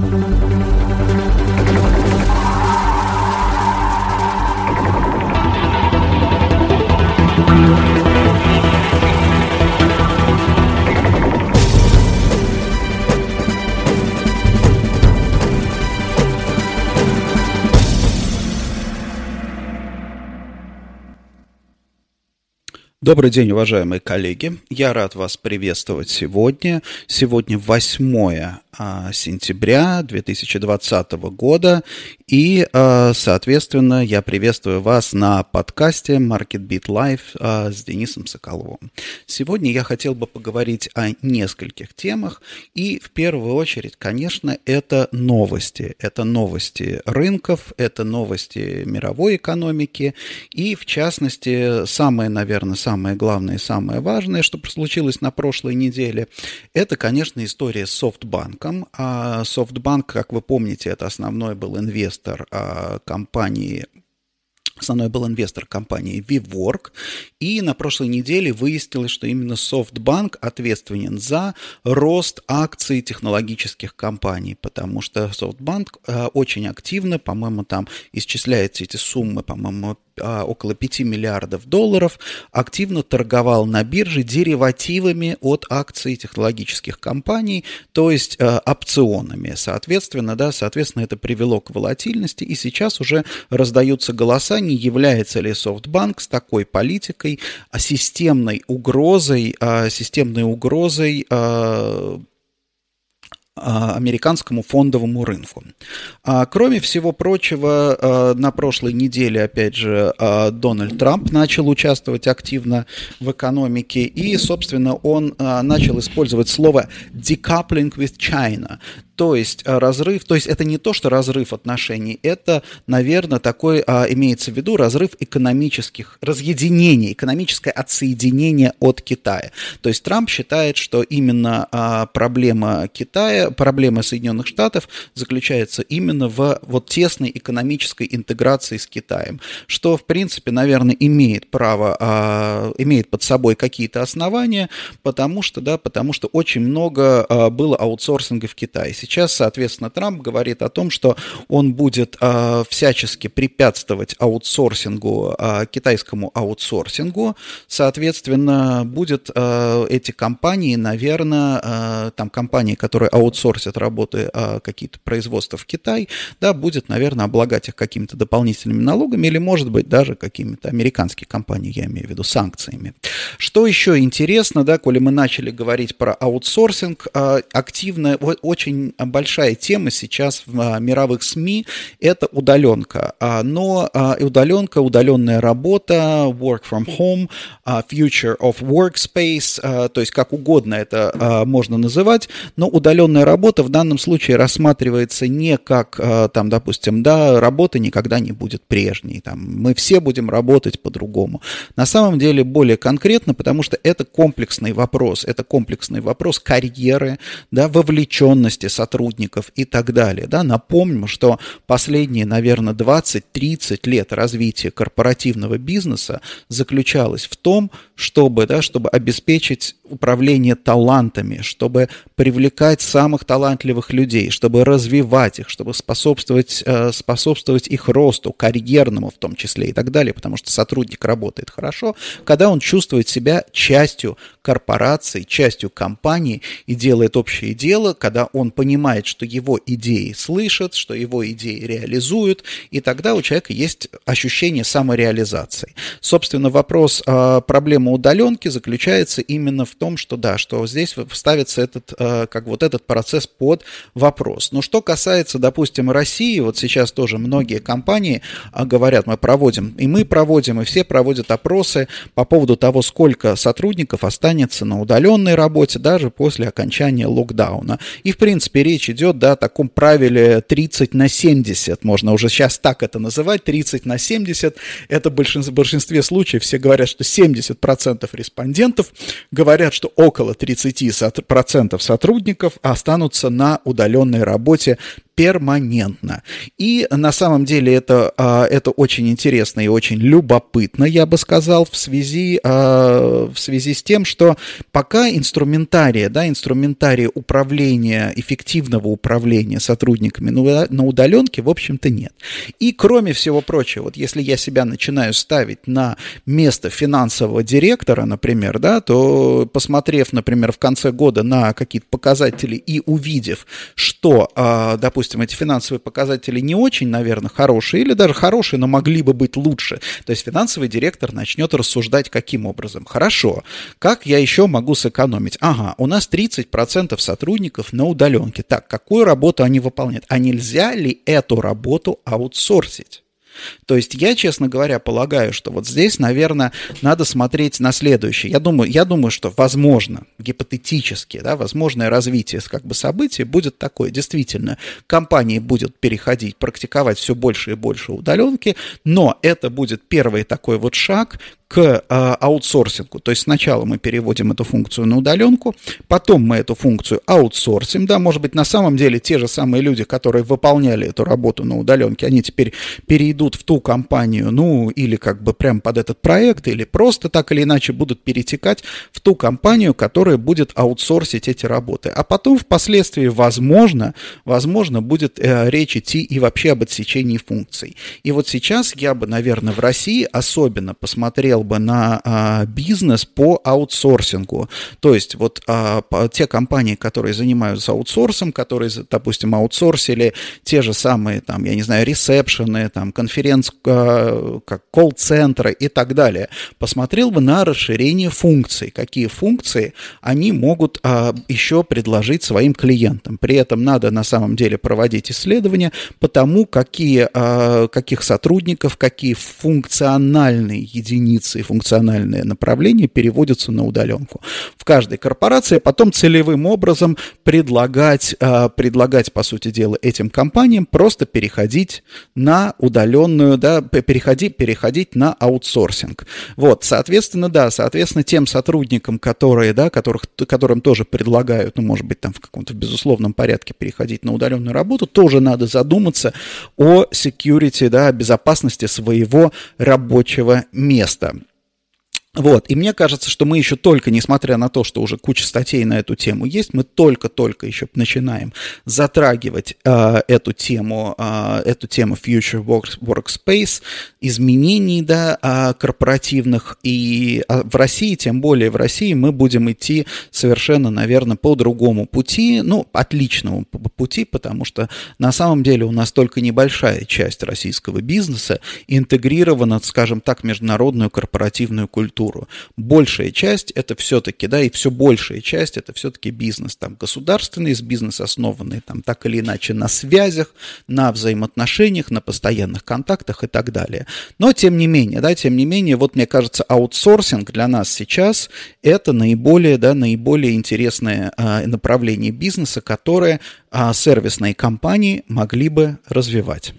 Thank you. Добрый день, уважаемые коллеги. Я рад вас приветствовать сегодня. Сегодня 8 а, сентября 2020 года. И, а, соответственно, я приветствую вас на подкасте Market Beat Live а, с Денисом Соколовым. Сегодня я хотел бы поговорить о нескольких темах. И в первую очередь, конечно, это новости. Это новости рынков, это новости мировой экономики. И, в частности, самое, наверное, самое главное и самое важное, что случилось на прошлой неделе, это, конечно, история с софтбанком. SoftBank, как вы помните, это основной был инвестор а, компании Основной был инвестор компании ViVork, и на прошлой неделе выяснилось, что именно SoftBank ответственен за рост акций технологических компаний, потому что SoftBank э, очень активно, по-моему, там исчисляются эти суммы, по-моему, а, около 5 миллиардов долларов, активно торговал на бирже деривативами от акций технологических компаний, то есть э, опционами. Соответственно, да, соответственно, это привело к волатильности, и сейчас уже раздаются голоса, не является ли SoftBank с такой политикой а системной угрозой, а, системной угрозой а, а, американскому фондовому рынку. А, кроме всего прочего, а, на прошлой неделе, опять же, Дональд Трамп начал участвовать активно в экономике, и, собственно, он начал использовать слово decoupling with China, то есть э, разрыв, то есть это не то, что разрыв отношений, это, наверное, такой, а, имеется в виду разрыв экономических, разъединений, экономическое отсоединение от Китая. То есть Трамп считает, что именно а, проблема Китая, проблема Соединенных Штатов заключается именно в вот тесной экономической интеграции с Китаем, что, в принципе, наверное, имеет право, а, имеет под собой какие-то основания, потому что, да, потому что очень много а, было аутсорсинга в Китае сейчас, соответственно, Трамп говорит о том, что он будет э, всячески препятствовать аутсорсингу, э, китайскому аутсорсингу, соответственно, будет э, эти компании, наверное, э, там компании, которые аутсорсят работы э, какие-то производства в Китай, да, будет, наверное, облагать их какими-то дополнительными налогами или, может быть, даже какими-то американские компании, я имею в виду, санкциями. Что еще интересно, да, коли мы начали говорить про аутсорсинг, активно, очень большая тема сейчас в а, мировых СМИ – это удаленка. А, но а, удаленка, удаленная работа, work from home, future of workspace, то есть как угодно это можно называть, но удаленная работа в данном случае рассматривается не как, там, допустим, да, работа никогда не будет прежней, там, мы все будем работать по-другому. На самом деле более конкретно, потому что это комплексный вопрос, это комплексный вопрос карьеры, да, вовлеченности, сотрудников и так далее. Да? Напомним, что последние, наверное, 20-30 лет развития корпоративного бизнеса заключалось в том, чтобы, да, чтобы обеспечить управление талантами, чтобы привлекать самых талантливых людей, чтобы развивать их, чтобы способствовать, э, способствовать их росту, карьерному в том числе и так далее, потому что сотрудник работает хорошо, когда он чувствует себя частью корпорации, частью компании и делает общее дело, когда он понимает, что его идеи слышат, что его идеи реализуют, и тогда у человека есть ощущение самореализации. Собственно, вопрос э, проблемы удаленки заключается именно в том, что да, что здесь ставится этот, э, как вот этот процесс под вопрос. Но что касается, допустим, России, вот сейчас тоже многие компании э, говорят, мы проводим, и мы проводим, и все проводят опросы по поводу того, сколько сотрудников останется на удаленной работе даже после окончания локдауна. И, в принципе, речь идет да, о таком правиле 30 на 70, можно уже сейчас так это называть, 30 на 70, это в большинстве, в большинстве случаев все говорят, что 70% респондентов говорят, что около 30% сотрудников останутся на удаленной работе перманентно. И на самом деле это, а, это очень интересно и очень любопытно, я бы сказал, в связи, а, в связи с тем, что пока инструментария, да, инструментария управления, эффективного управления сотрудниками на удаленке, в общем-то, нет. И кроме всего прочего, вот если я себя начинаю ставить на место финансового директора, например, да, то посмотрев, например, в конце года на какие-то показатели и увидев, что, а, допустим, эти финансовые показатели не очень, наверное, хорошие, или даже хорошие, но могли бы быть лучше, то есть финансовый директор начнет рассуждать каким образом? Хорошо, как я еще могу сэкономить? Ага, у нас 30% сотрудников на удаленке. Так, какую работу они выполняют? А нельзя ли эту работу аутсорсить? То есть я, честно говоря, полагаю, что вот здесь, наверное, надо смотреть на следующее. Я думаю, я думаю, что возможно, гипотетически, да, возможное развитие как бы событий будет такое. Действительно, компании будут переходить, практиковать все больше и больше удаленки, но это будет первый такой вот шаг к э, аутсорсингу. То есть сначала мы переводим эту функцию на удаленку, потом мы эту функцию аутсорсим. Да, может быть, на самом деле те же самые люди, которые выполняли эту работу на удаленке, они теперь перейдут в ту компанию, ну, или как бы прям под этот проект, или просто так или иначе будут перетекать в ту компанию, которая будет аутсорсить эти работы. А потом впоследствии, возможно, возможно, будет э, речь идти и вообще об отсечении функций. И вот сейчас я бы, наверное, в России особенно посмотрел посмотрел бы на а, бизнес по аутсорсингу. То есть вот а, по, те компании, которые занимаются аутсорсом, которые, допустим, аутсорсили те же самые, там, я не знаю, ресепшены, там, конференц, а, как колл-центры и так далее, посмотрел бы на расширение функций, какие функции они могут а, еще предложить своим клиентам. При этом надо на самом деле проводить исследования по тому, какие, а, каких сотрудников, какие функциональные единицы позиции функциональные направления переводятся на удаленку. В каждой корпорации а потом целевым образом предлагать, а, предлагать, по сути дела, этим компаниям просто переходить на удаленную, да, переходить, переходить на аутсорсинг. Вот, соответственно, да, соответственно, тем сотрудникам, которые, да, которых, которым тоже предлагают, ну, может быть, там в каком-то безусловном порядке переходить на удаленную работу, тоже надо задуматься о security, да, безопасности своего рабочего места. Вот, и мне кажется, что мы еще только, несмотря на то, что уже куча статей на эту тему есть, мы только-только еще начинаем затрагивать э, эту тему, э, эту тему Future Work, Workspace, изменений, да, э, корпоративных, и в России, тем более в России, мы будем идти совершенно, наверное, по другому пути, ну, отличному пути, потому что на самом деле у нас только небольшая часть российского бизнеса интегрирована, скажем так, международную корпоративную культуру структуру. Большая часть это все-таки, да, и все большая часть это все-таки бизнес там государственный, с бизнес основанный там так или иначе на связях, на взаимоотношениях, на постоянных контактах и так далее. Но тем не менее, да, тем не менее, вот мне кажется, аутсорсинг для нас сейчас это наиболее, да, наиболее интересное а, направление бизнеса, которое а, сервисные компании могли бы развивать.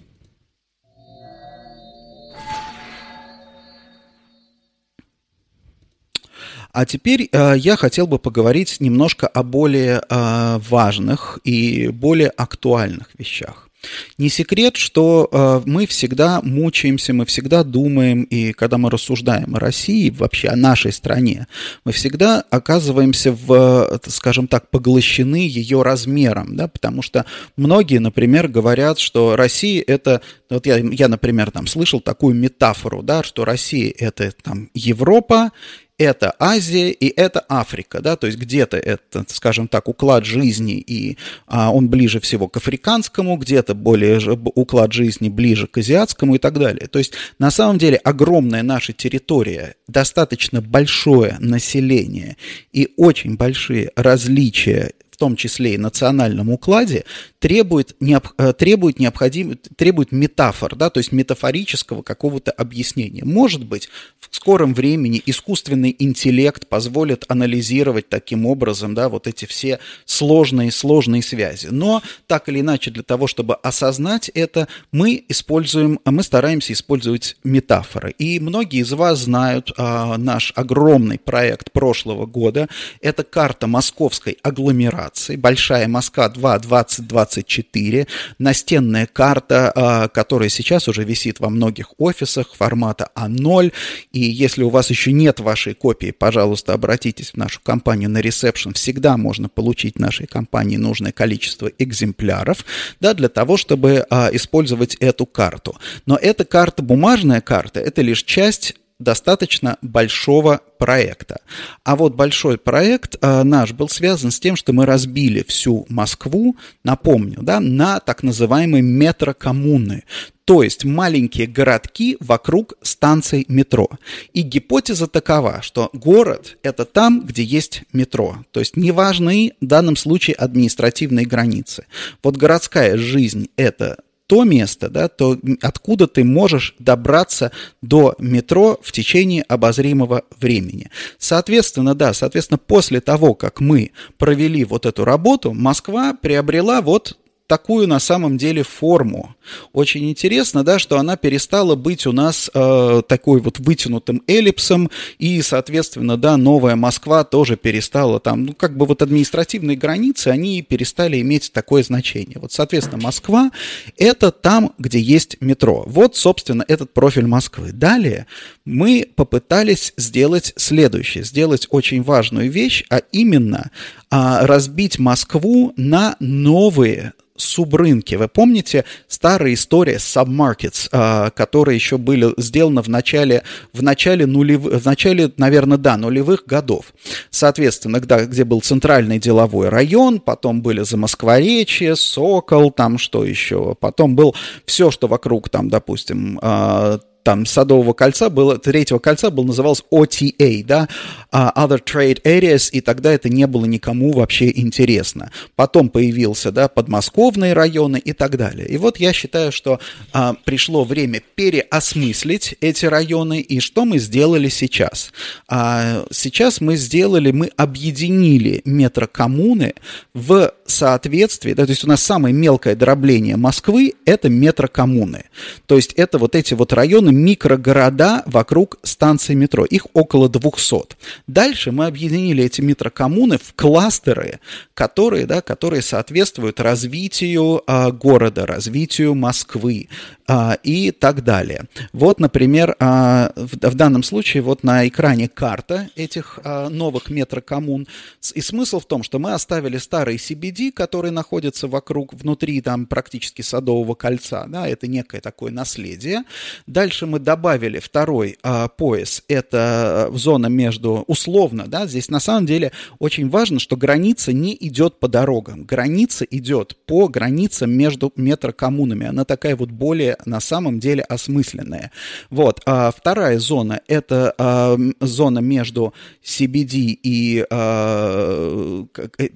А теперь э, я хотел бы поговорить немножко о более э, важных и более актуальных вещах. Не секрет, что э, мы всегда мучаемся, мы всегда думаем, и когда мы рассуждаем о России, вообще о нашей стране, мы всегда оказываемся в, скажем так, поглощены ее размером, да, потому что многие, например, говорят, что Россия это, вот я, я например, там слышал такую метафору, да, что Россия это там Европа, это Азия и это Африка, да, то есть где-то это, скажем так, уклад жизни, и а, он ближе всего к африканскому, где-то более уклад жизни ближе к азиатскому и так далее. То есть на самом деле огромная наша территория, достаточно большое население и очень большие различия том числе и национальном укладе, требует, необ, э, требует, необходим, требует метафор, да, то есть метафорического какого-то объяснения. Может быть, в скором времени искусственный интеллект позволит анализировать таким образом да, вот эти все сложные-сложные связи. Но так или иначе, для того, чтобы осознать это, мы используем, мы стараемся использовать метафоры. И многие из вас знают а, наш огромный проект прошлого года. Это карта московской агломерации локаций. Большая Москва 2 2024, настенная карта, а, которая сейчас уже висит во многих офисах формата А0. И если у вас еще нет вашей копии, пожалуйста, обратитесь в нашу компанию на ресепшн. Всегда можно получить нашей компании нужное количество экземпляров, да, для того, чтобы а, использовать эту карту. Но эта карта, бумажная карта, это лишь часть достаточно большого проекта. А вот большой проект э, наш был связан с тем, что мы разбили всю Москву, напомню, да, на так называемые метрокоммуны, то есть маленькие городки вокруг станций метро. И гипотеза такова, что город – это там, где есть метро. То есть неважны в данном случае административные границы. Вот городская жизнь – это то место, да, то откуда ты можешь добраться до метро в течение обозримого времени. Соответственно, да, соответственно, после того, как мы провели вот эту работу, Москва приобрела вот такую на самом деле форму. Очень интересно, да, что она перестала быть у нас э, такой вот вытянутым эллипсом, и, соответственно, да, новая Москва тоже перестала там, ну, как бы вот административные границы, они перестали иметь такое значение. Вот, соответственно, Москва – это там, где есть метро. Вот, собственно, этот профиль Москвы. Далее мы попытались сделать следующее, сделать очень важную вещь, а именно а, разбить Москву на новые субрынки. Вы помните старая история submarkets, а, которые еще были сделаны в начале, в начале нулевых, в начале, наверное, да, нулевых годов. Соответственно, да, где был центральный деловой район, потом были Замоскворечье, Сокол, там что еще, потом был все, что вокруг, там, допустим, а, там Садового кольца было, третьего кольца был, назывался OTA, да, uh, Other Trade Areas, и тогда это не было никому вообще интересно. Потом появился, да, подмосковные районы и так далее. И вот я считаю, что uh, пришло время переосмыслить эти районы, и что мы сделали сейчас? Uh, сейчас мы сделали, мы объединили метрокоммуны в соответствии, да, то есть у нас самое мелкое дробление Москвы – это метрокоммуны. То есть это вот эти вот районы, микрогорода вокруг станции метро. Их около 200. Дальше мы объединили эти метрокоммуны в кластеры, которые, да, которые соответствуют развитию а, города, развитию Москвы а, и так далее. Вот, например, а, в, в данном случае вот на экране карта этих а, новых метрокоммун. И смысл в том, что мы оставили старый CBD, который находится вокруг, внутри там практически Садового кольца, да, это некое такое наследие. Дальше Дальше мы добавили второй а, пояс, это зона между, условно, да, здесь на самом деле очень важно, что граница не идет по дорогам, граница идет по границам между метрокоммунами, она такая вот более на самом деле осмысленная. Вот, а вторая зона, это а, зона между CBD и а,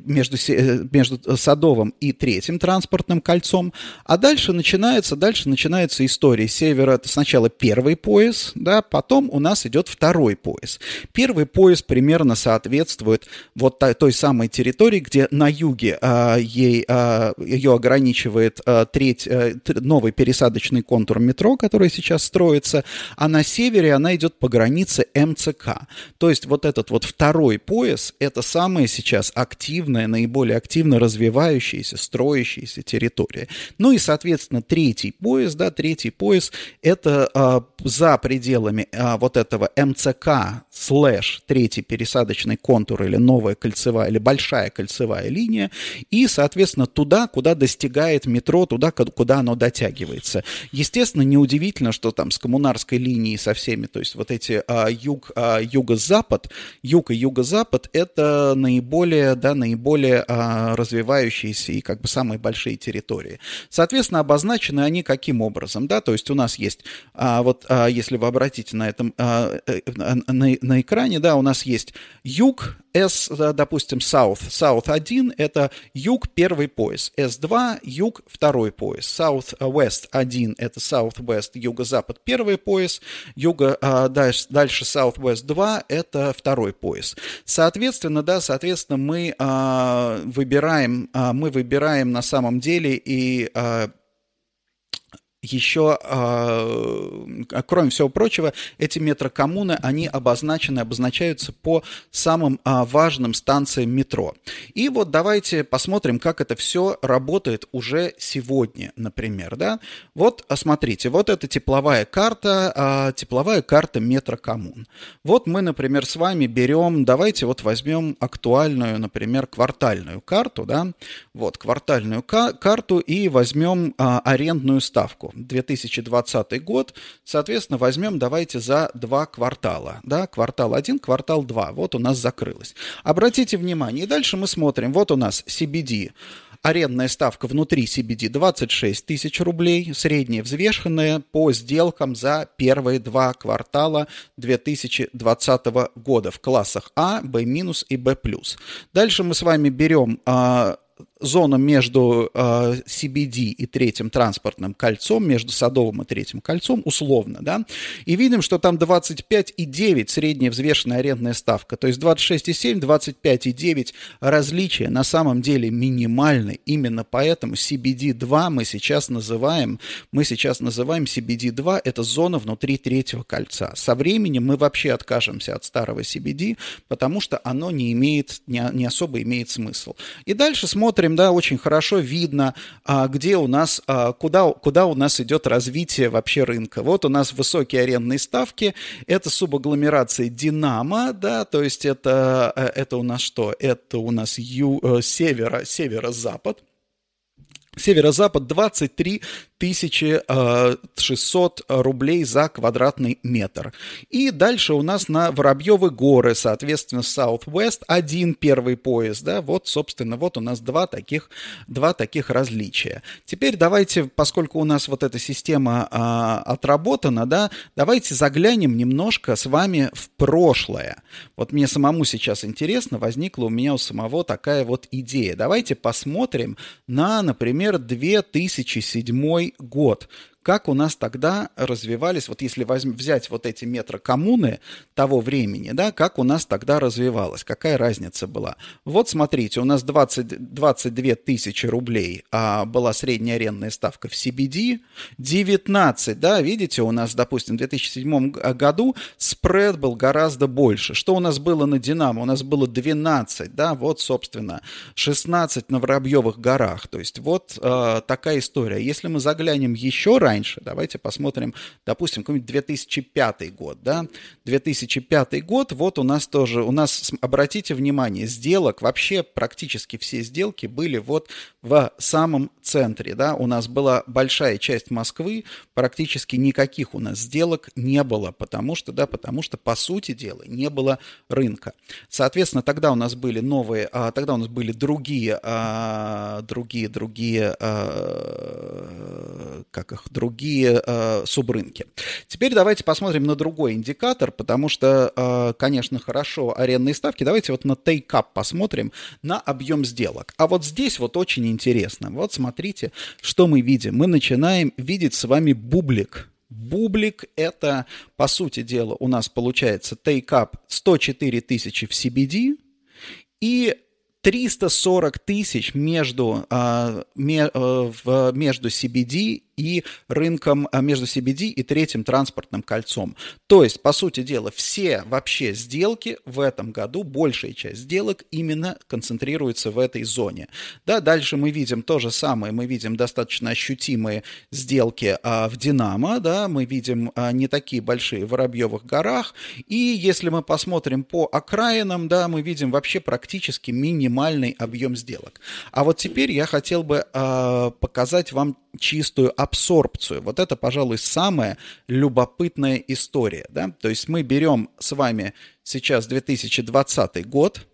между, э, между Садовым и третьим транспортным кольцом, а дальше начинается, дальше начинается история. Севера, сначала первый пояс, да, потом у нас идет второй пояс. Первый пояс примерно соответствует вот той, самой территории, где на юге а, ей, а, ее ограничивает а, треть, а, новый пересадочный контур метро, который сейчас строится, а на севере она идет по границе МЦК. То есть вот этот вот второй пояс, это самая сейчас активная, наиболее активно развивающаяся, строящаяся территория. Ну и, соответственно, третий пояс, да, третий пояс, это а, за пределами а, вот этого МЦК слэш третий пересадочный контур или новая кольцевая или большая кольцевая линия и, соответственно, туда, куда достигает метро, туда, куда оно дотягивается. Естественно, неудивительно, что там с коммунарской линией со всеми, то есть вот эти а, юг, а, юго-запад, юг и юго-запад это наиболее, да, наиболее а, развивающиеся и как бы самые большие территории. Соответственно, обозначены они каким образом, да, то есть у нас есть а, а вот а, если вы обратите на этом а, э, на, на экране, да, у нас есть юг, S, допустим, South. South 1 это юг первый пояс. S2 юг второй пояс. South West 1 это Southwest юго-запад первый пояс. Юго, а, дальше, дальше Southwest 2 это второй пояс. Соответственно, да, соответственно, мы а, выбираем, а, мы выбираем на самом деле и а, еще, э, кроме всего прочего, эти метрокоммуны, они обозначены, обозначаются по самым э, важным станциям метро. И вот давайте посмотрим, как это все работает уже сегодня, например. Да? Вот, смотрите, вот это тепловая карта, тепловая карта метрокоммун. Вот мы, например, с вами берем, давайте вот возьмем актуальную, например, квартальную карту, да, вот, квартальную карту и возьмем а, арендную ставку. 2020 год, соответственно, возьмем, давайте, за два квартала, да, квартал 1, квартал 2, вот у нас закрылось. Обратите внимание, и дальше мы смотрим, вот у нас CBD, арендная ставка внутри CBD 26 тысяч рублей, средняя взвешенная по сделкам за первые два квартала 2020 года в классах А, Б- и Б+. Дальше мы с вами берем а, зона между э, CBD и третьим транспортным кольцом, между Садовым и третьим кольцом, условно, да, и видим, что там 25,9 средняя взвешенная арендная ставка, то есть 26,7, 25,9 различия на самом деле минимальны, именно поэтому CBD2 мы сейчас называем, мы сейчас называем CBD2, это зона внутри третьего кольца. Со временем мы вообще откажемся от старого CBD, потому что оно не имеет, не, не особо имеет смысл. И дальше смотрим смотрим, да, очень хорошо видно, а, где у нас, а, куда, куда у нас идет развитие вообще рынка. Вот у нас высокие арендные ставки, это субагломерация Динамо, да, то есть это, э, это у нас что? Это у нас ю, э, северо, северо-запад. Северо-запад 23 1600 э, рублей за квадратный метр. И дальше у нас на Воробьевы горы, соответственно, Southwest один первый поезд, да, вот, собственно, вот у нас два таких, два таких различия. Теперь давайте, поскольку у нас вот эта система а, отработана, да, давайте заглянем немножко с вами в прошлое. Вот мне самому сейчас интересно, возникла у меня у самого такая вот идея. Давайте посмотрим на, например, 2007 год как у нас тогда развивались, вот если возьм, взять вот эти метрокоммуны того времени, да, как у нас тогда развивалось, какая разница была. Вот смотрите, у нас 20, 22 тысячи рублей а, была средняя арендная ставка в CBD, 19, да, видите, у нас, допустим, в 2007 году спред был гораздо больше. Что у нас было на Динамо? У нас было 12, да, вот, собственно, 16 на Воробьевых горах. То есть вот а, такая история. Если мы заглянем еще раньше, раньше. Давайте посмотрим, допустим, какой-нибудь 2005 год, да, 2005 год, вот у нас тоже, у нас, обратите внимание, сделок, вообще практически все сделки были вот в самом центре, да, у нас была большая часть Москвы, практически никаких у нас сделок не было, потому что, да, потому что, по сути дела, не было рынка. Соответственно, тогда у нас были новые, а, тогда у нас были другие, а, другие, другие, а, как их, другие э, субрынки. Теперь давайте посмотрим на другой индикатор, потому что, э, конечно, хорошо арендные ставки. Давайте вот на take-up посмотрим, на объем сделок. А вот здесь вот очень интересно. Вот смотрите, что мы видим. Мы начинаем видеть с вами бублик. Бублик – это, по сути дела, у нас получается take-up 104 тысячи в CBD и 340 тысяч между, а, э, между CBD и рынком а, между CBD и третьим транспортным кольцом. То есть, по сути дела, все вообще сделки в этом году, большая часть сделок именно концентрируется в этой зоне. Да, дальше мы видим то же самое, мы видим достаточно ощутимые сделки а, в Динамо, да, мы видим не такие большие в Воробьевых горах, и если мы посмотрим по окраинам, да, мы видим вообще практически минимальный объем сделок. А вот теперь я хотел бы а, показать вам чистую абсорбцию. Вот это, пожалуй, самая любопытная история. Да? То есть мы берем с вами сейчас 2020 год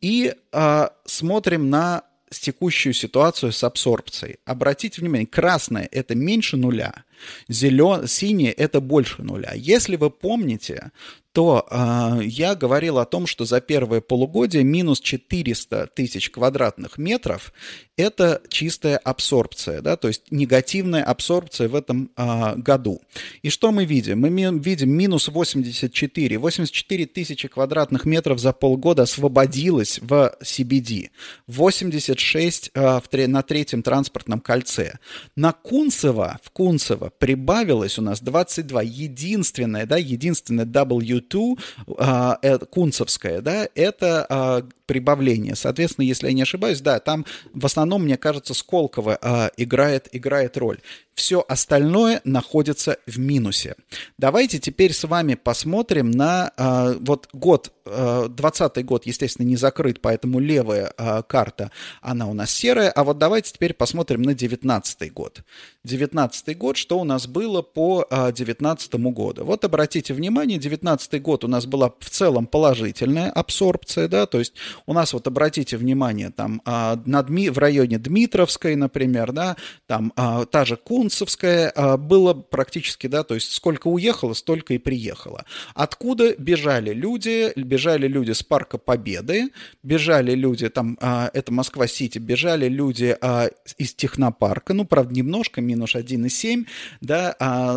и э, смотрим на текущую ситуацию с абсорбцией. Обратите внимание, красное – это меньше нуля, зелен... синее – это больше нуля. Если вы помните, то э, я говорил о том, что за первое полугодие минус 400 тысяч квадратных метров – это чистая абсорбция, да, то есть негативная абсорбция в этом э, году. И что мы видим? Мы видим минус 84. 84 тысячи квадратных метров за полгода освободилось в CBD. 86 э, в, на третьем транспортном кольце. На Кунцево, в Кунцево прибавилось у нас 22. Единственное, да, единственное W2 э, Кунцевское, да, это э, прибавление. Соответственно, если я не ошибаюсь, да, там в основном, мне кажется, Сколково э, играет, играет роль. Все остальное находится в минусе. Давайте теперь с вами посмотрим на вот год, э, 20 год, естественно, не закрыт, поэтому левая э, карта, она у нас серая. А вот давайте теперь посмотрим на 19 год. 19 год, что у нас было по э, 19 году. Вот обратите внимание, 19 год у нас была в целом положительная абсорбция, да, то есть у нас вот обратите внимание, там э, на Дми, в районе Дмитровской, например, да, там э, та же Кун, Кунцевская было практически, да, то есть сколько уехало, столько и приехало. Откуда бежали люди? Бежали люди с Парка Победы, бежали люди, там, а, это Москва-Сити, бежали люди а, из Технопарка, ну, правда, немножко, минус 1,7, да,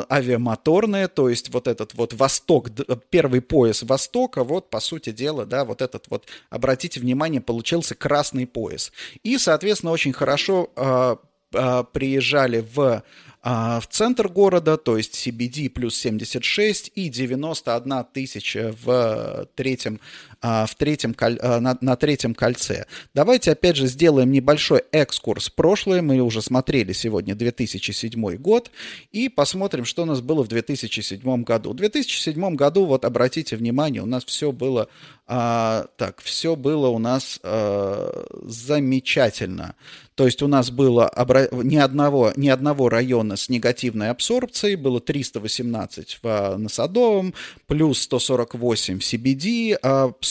авиамоторные, то есть вот этот вот восток, первый пояс Востока, вот, по сути дела, да, вот этот вот, обратите внимание, получился красный пояс. И, соответственно, очень хорошо а, приезжали в а, в центр города, то есть CBD плюс 76 и 91 тысяча в третьем, а, в третьем, на, на третьем кольце. Давайте опять же сделаем небольшой экскурс в прошлое. Мы уже смотрели сегодня 2007 год и посмотрим, что у нас было в 2007 году. В 2007 году, вот обратите внимание, у нас все было а, так, все было у нас а, замечательно. То есть у нас было ни, одного, ни одного района с негативной абсорбцией, было 318 в, на Садовом, плюс 148 в CBD,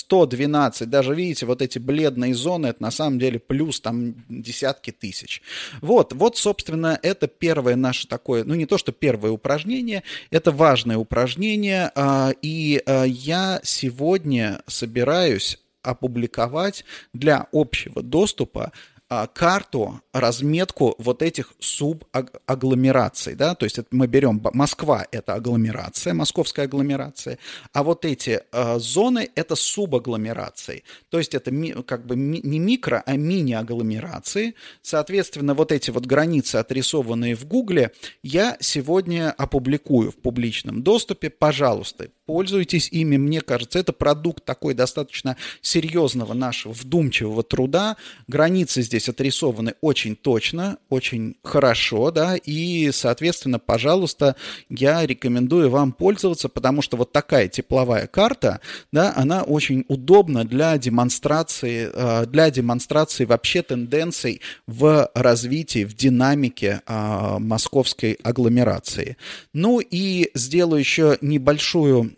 112, даже видите, вот эти бледные зоны, это на самом деле плюс там десятки тысяч. Вот, вот, собственно, это первое наше такое, ну не то, что первое упражнение, это важное упражнение, а, и а, я сегодня собираюсь опубликовать для общего доступа карту, разметку вот этих субагломераций, да, то есть мы берем Москва – это агломерация, московская агломерация, а вот эти э, зоны – это субагломерации, то есть это как бы не микро, а мини-агломерации, соответственно, вот эти вот границы, отрисованные в Гугле, я сегодня опубликую в публичном доступе, пожалуйста, пользуйтесь ими, мне кажется, это продукт такой достаточно серьезного нашего вдумчивого труда, границы здесь отрисованы очень точно, очень хорошо, да, и, соответственно, пожалуйста, я рекомендую вам пользоваться, потому что вот такая тепловая карта, да, она очень удобна для демонстрации, э, для демонстрации вообще тенденций в развитии, в динамике э, московской агломерации. Ну и сделаю еще небольшую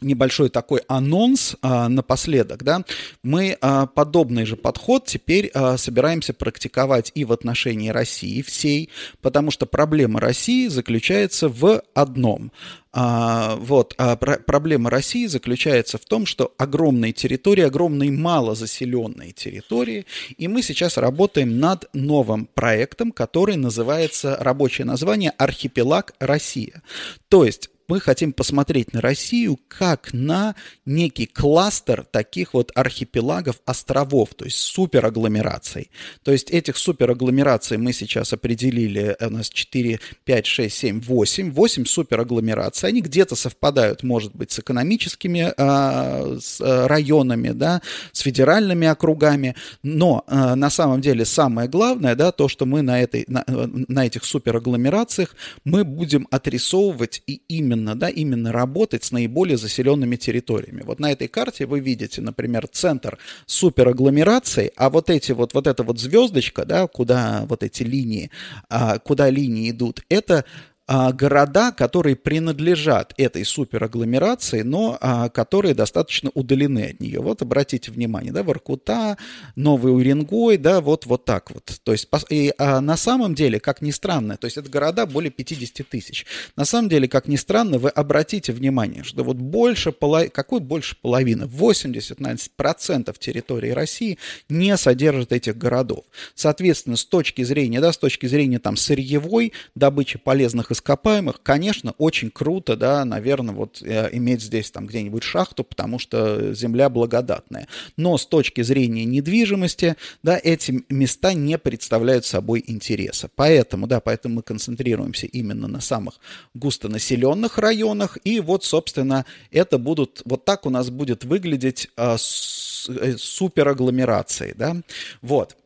небольшой такой анонс а, напоследок, да, мы а, подобный же подход теперь а, собираемся практиковать и в отношении России всей, потому что проблема России заключается в одном. А, вот, а про- проблема России заключается в том, что огромные территории, огромные малозаселенные территории, и мы сейчас работаем над новым проектом, который называется, рабочее название «Архипелаг Россия». То есть мы хотим посмотреть на Россию как на некий кластер таких вот архипелагов, островов, то есть суперагломераций. То есть этих суперагломераций мы сейчас определили, у нас 4, 5, 6, 7, 8, 8 суперагломераций. Они где-то совпадают, может быть, с экономическими э, с районами, да, с федеральными округами, но э, на самом деле самое главное, да, то, что мы на, этой, на, на этих суперагломерациях мы будем отрисовывать и именно именно, да, именно работать с наиболее заселенными территориями. Вот на этой карте вы видите, например, центр суперагломерации, а вот эти вот, вот эта вот звездочка, да, куда вот эти линии, а, куда линии идут, это города, которые принадлежат этой суперагломерации, но а, которые достаточно удалены от нее. Вот обратите внимание, да, Воркута, Новый Уренгой, да, вот, вот так вот. То есть и, а, на самом деле, как ни странно, то есть это города более 50 тысяч. На самом деле, как ни странно, вы обратите внимание, что вот больше, половины, какой больше половины, 80% территории России не содержит этих городов. Соответственно, с точки зрения, да, с точки зрения там сырьевой добычи полезных ископаемых, конечно, очень круто, да, наверное, вот э, иметь здесь там где-нибудь шахту, потому что земля благодатная. Но с точки зрения недвижимости, да, эти места не представляют собой интереса. Поэтому, да, поэтому мы концентрируемся именно на самых густонаселенных районах. И вот, собственно, это будут, вот так у нас будет выглядеть а, э, суперагломерации, да. Вот.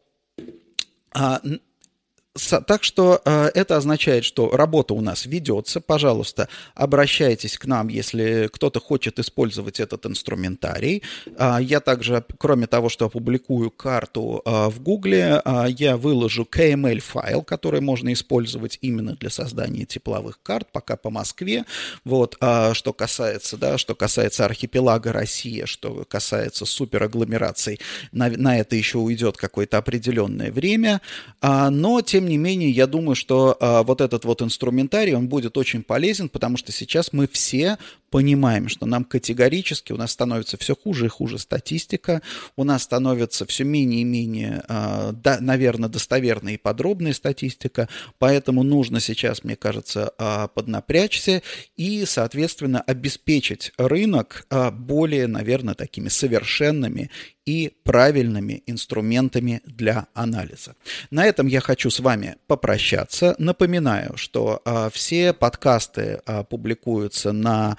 А, так что э, это означает, что работа у нас ведется. Пожалуйста, обращайтесь к нам, если кто-то хочет использовать этот инструментарий. Э, я также, кроме того, что опубликую карту э, в Гугле, э, я выложу KML-файл, который можно использовать именно для создания тепловых карт, пока по Москве. Вот, э, что касается, да, что касается архипелага Россия, что касается суперагломераций, на, на это еще уйдет какое-то определенное время. Но, тем не менее, я думаю, что а, вот этот вот инструментарий, он будет очень полезен, потому что сейчас мы все понимаем, что нам категорически, у нас становится все хуже и хуже статистика, у нас становится все менее и менее, да, наверное, достоверная и подробная статистика, поэтому нужно сейчас, мне кажется, э, поднапрячься и, соответственно, обеспечить рынок э, более, наверное, такими совершенными и правильными инструментами для анализа. На этом я хочу с вами попрощаться. Напоминаю, что э, все подкасты э, публикуются на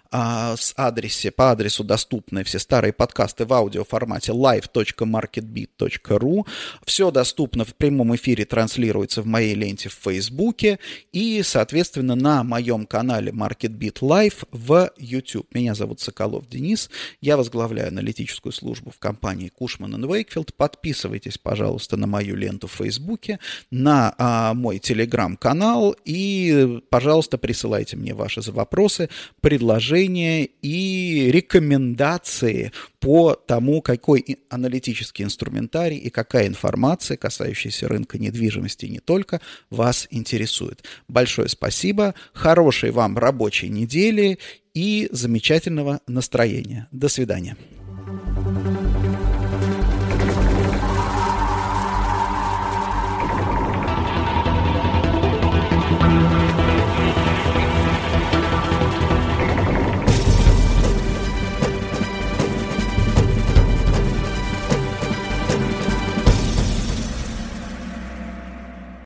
а, с адресе, по адресу доступны все старые подкасты в аудиоформате live.marketbeat.ru. Все доступно в прямом эфире, транслируется в моей ленте в Фейсбуке и, соответственно, на моем канале MarketBeat Live в YouTube. Меня зовут Соколов Денис, я возглавляю аналитическую службу в компании Кушман Вейкфилд. Подписывайтесь, пожалуйста, на мою ленту в Фейсбуке, на а, мой телеграм-канал и, пожалуйста, присылайте мне ваши вопросы, предложения, предложения и рекомендации по тому, какой аналитический инструментарий и какая информация, касающаяся рынка недвижимости не только, вас интересует. Большое спасибо, хорошей вам рабочей недели и замечательного настроения. До свидания.